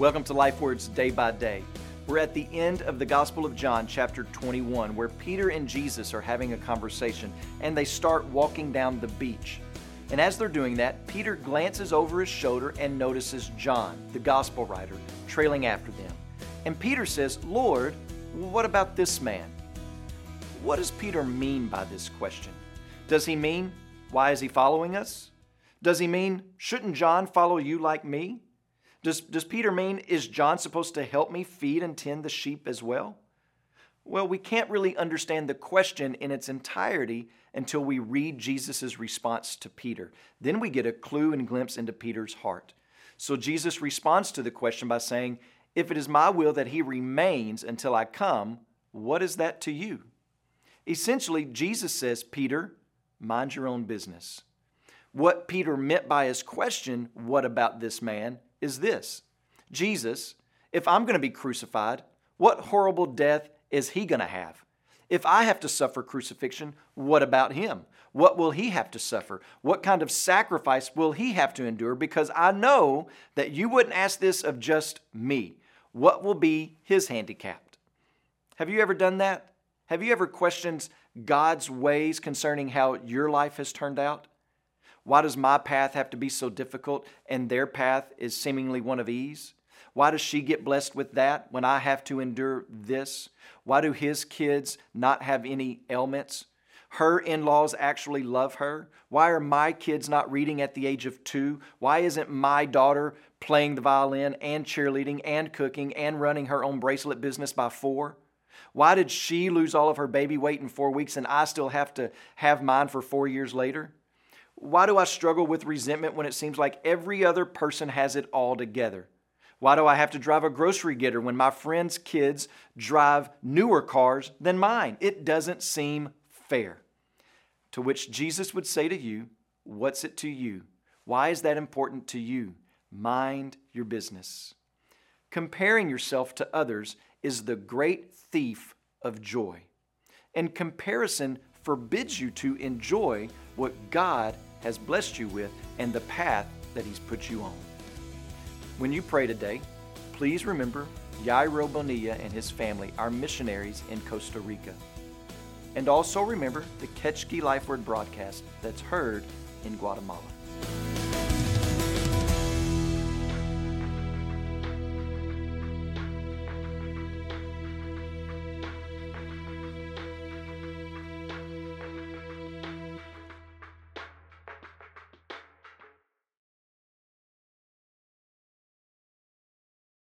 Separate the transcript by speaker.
Speaker 1: Welcome to Life Words Day by Day. We're at the end of the Gospel of John, chapter 21, where Peter and Jesus are having a conversation and they start walking down the beach. And as they're doing that, Peter glances over his shoulder and notices John, the Gospel writer, trailing after them. And Peter says, Lord, what about this man? What does Peter mean by this question? Does he mean, why is he following us? Does he mean, shouldn't John follow you like me? Does, does Peter mean, is John supposed to help me feed and tend the sheep as well? Well, we can't really understand the question in its entirety until we read Jesus' response to Peter. Then we get a clue and glimpse into Peter's heart. So Jesus responds to the question by saying, If it is my will that he remains until I come, what is that to you? Essentially, Jesus says, Peter, mind your own business. What Peter meant by his question, What about this man? Is this Jesus, if I'm going to be crucified, what horrible death is he going to have? If I have to suffer crucifixion, what about him? What will he have to suffer? What kind of sacrifice will he have to endure? Because I know that you wouldn't ask this of just me. What will be his handicap? Have you ever done that? Have you ever questioned God's ways concerning how your life has turned out? Why does my path have to be so difficult and their path is seemingly one of ease? Why does she get blessed with that when I have to endure this? Why do his kids not have any ailments? Her in laws actually love her? Why are my kids not reading at the age of two? Why isn't my daughter playing the violin and cheerleading and cooking and running her own bracelet business by four? Why did she lose all of her baby weight in four weeks and I still have to have mine for four years later? Why do I struggle with resentment when it seems like every other person has it all together? Why do I have to drive a grocery getter when my friends' kids drive newer cars than mine? It doesn't seem fair. To which Jesus would say to you, What's it to you? Why is that important to you? Mind your business. Comparing yourself to others is the great thief of joy. And comparison forbids you to enjoy what God has blessed you with and the path that He's put you on. When you pray today, please remember Yairo Bonilla and his family, our missionaries in Costa Rica. And also remember the Kekchi Life Word broadcast that's heard in Guatemala.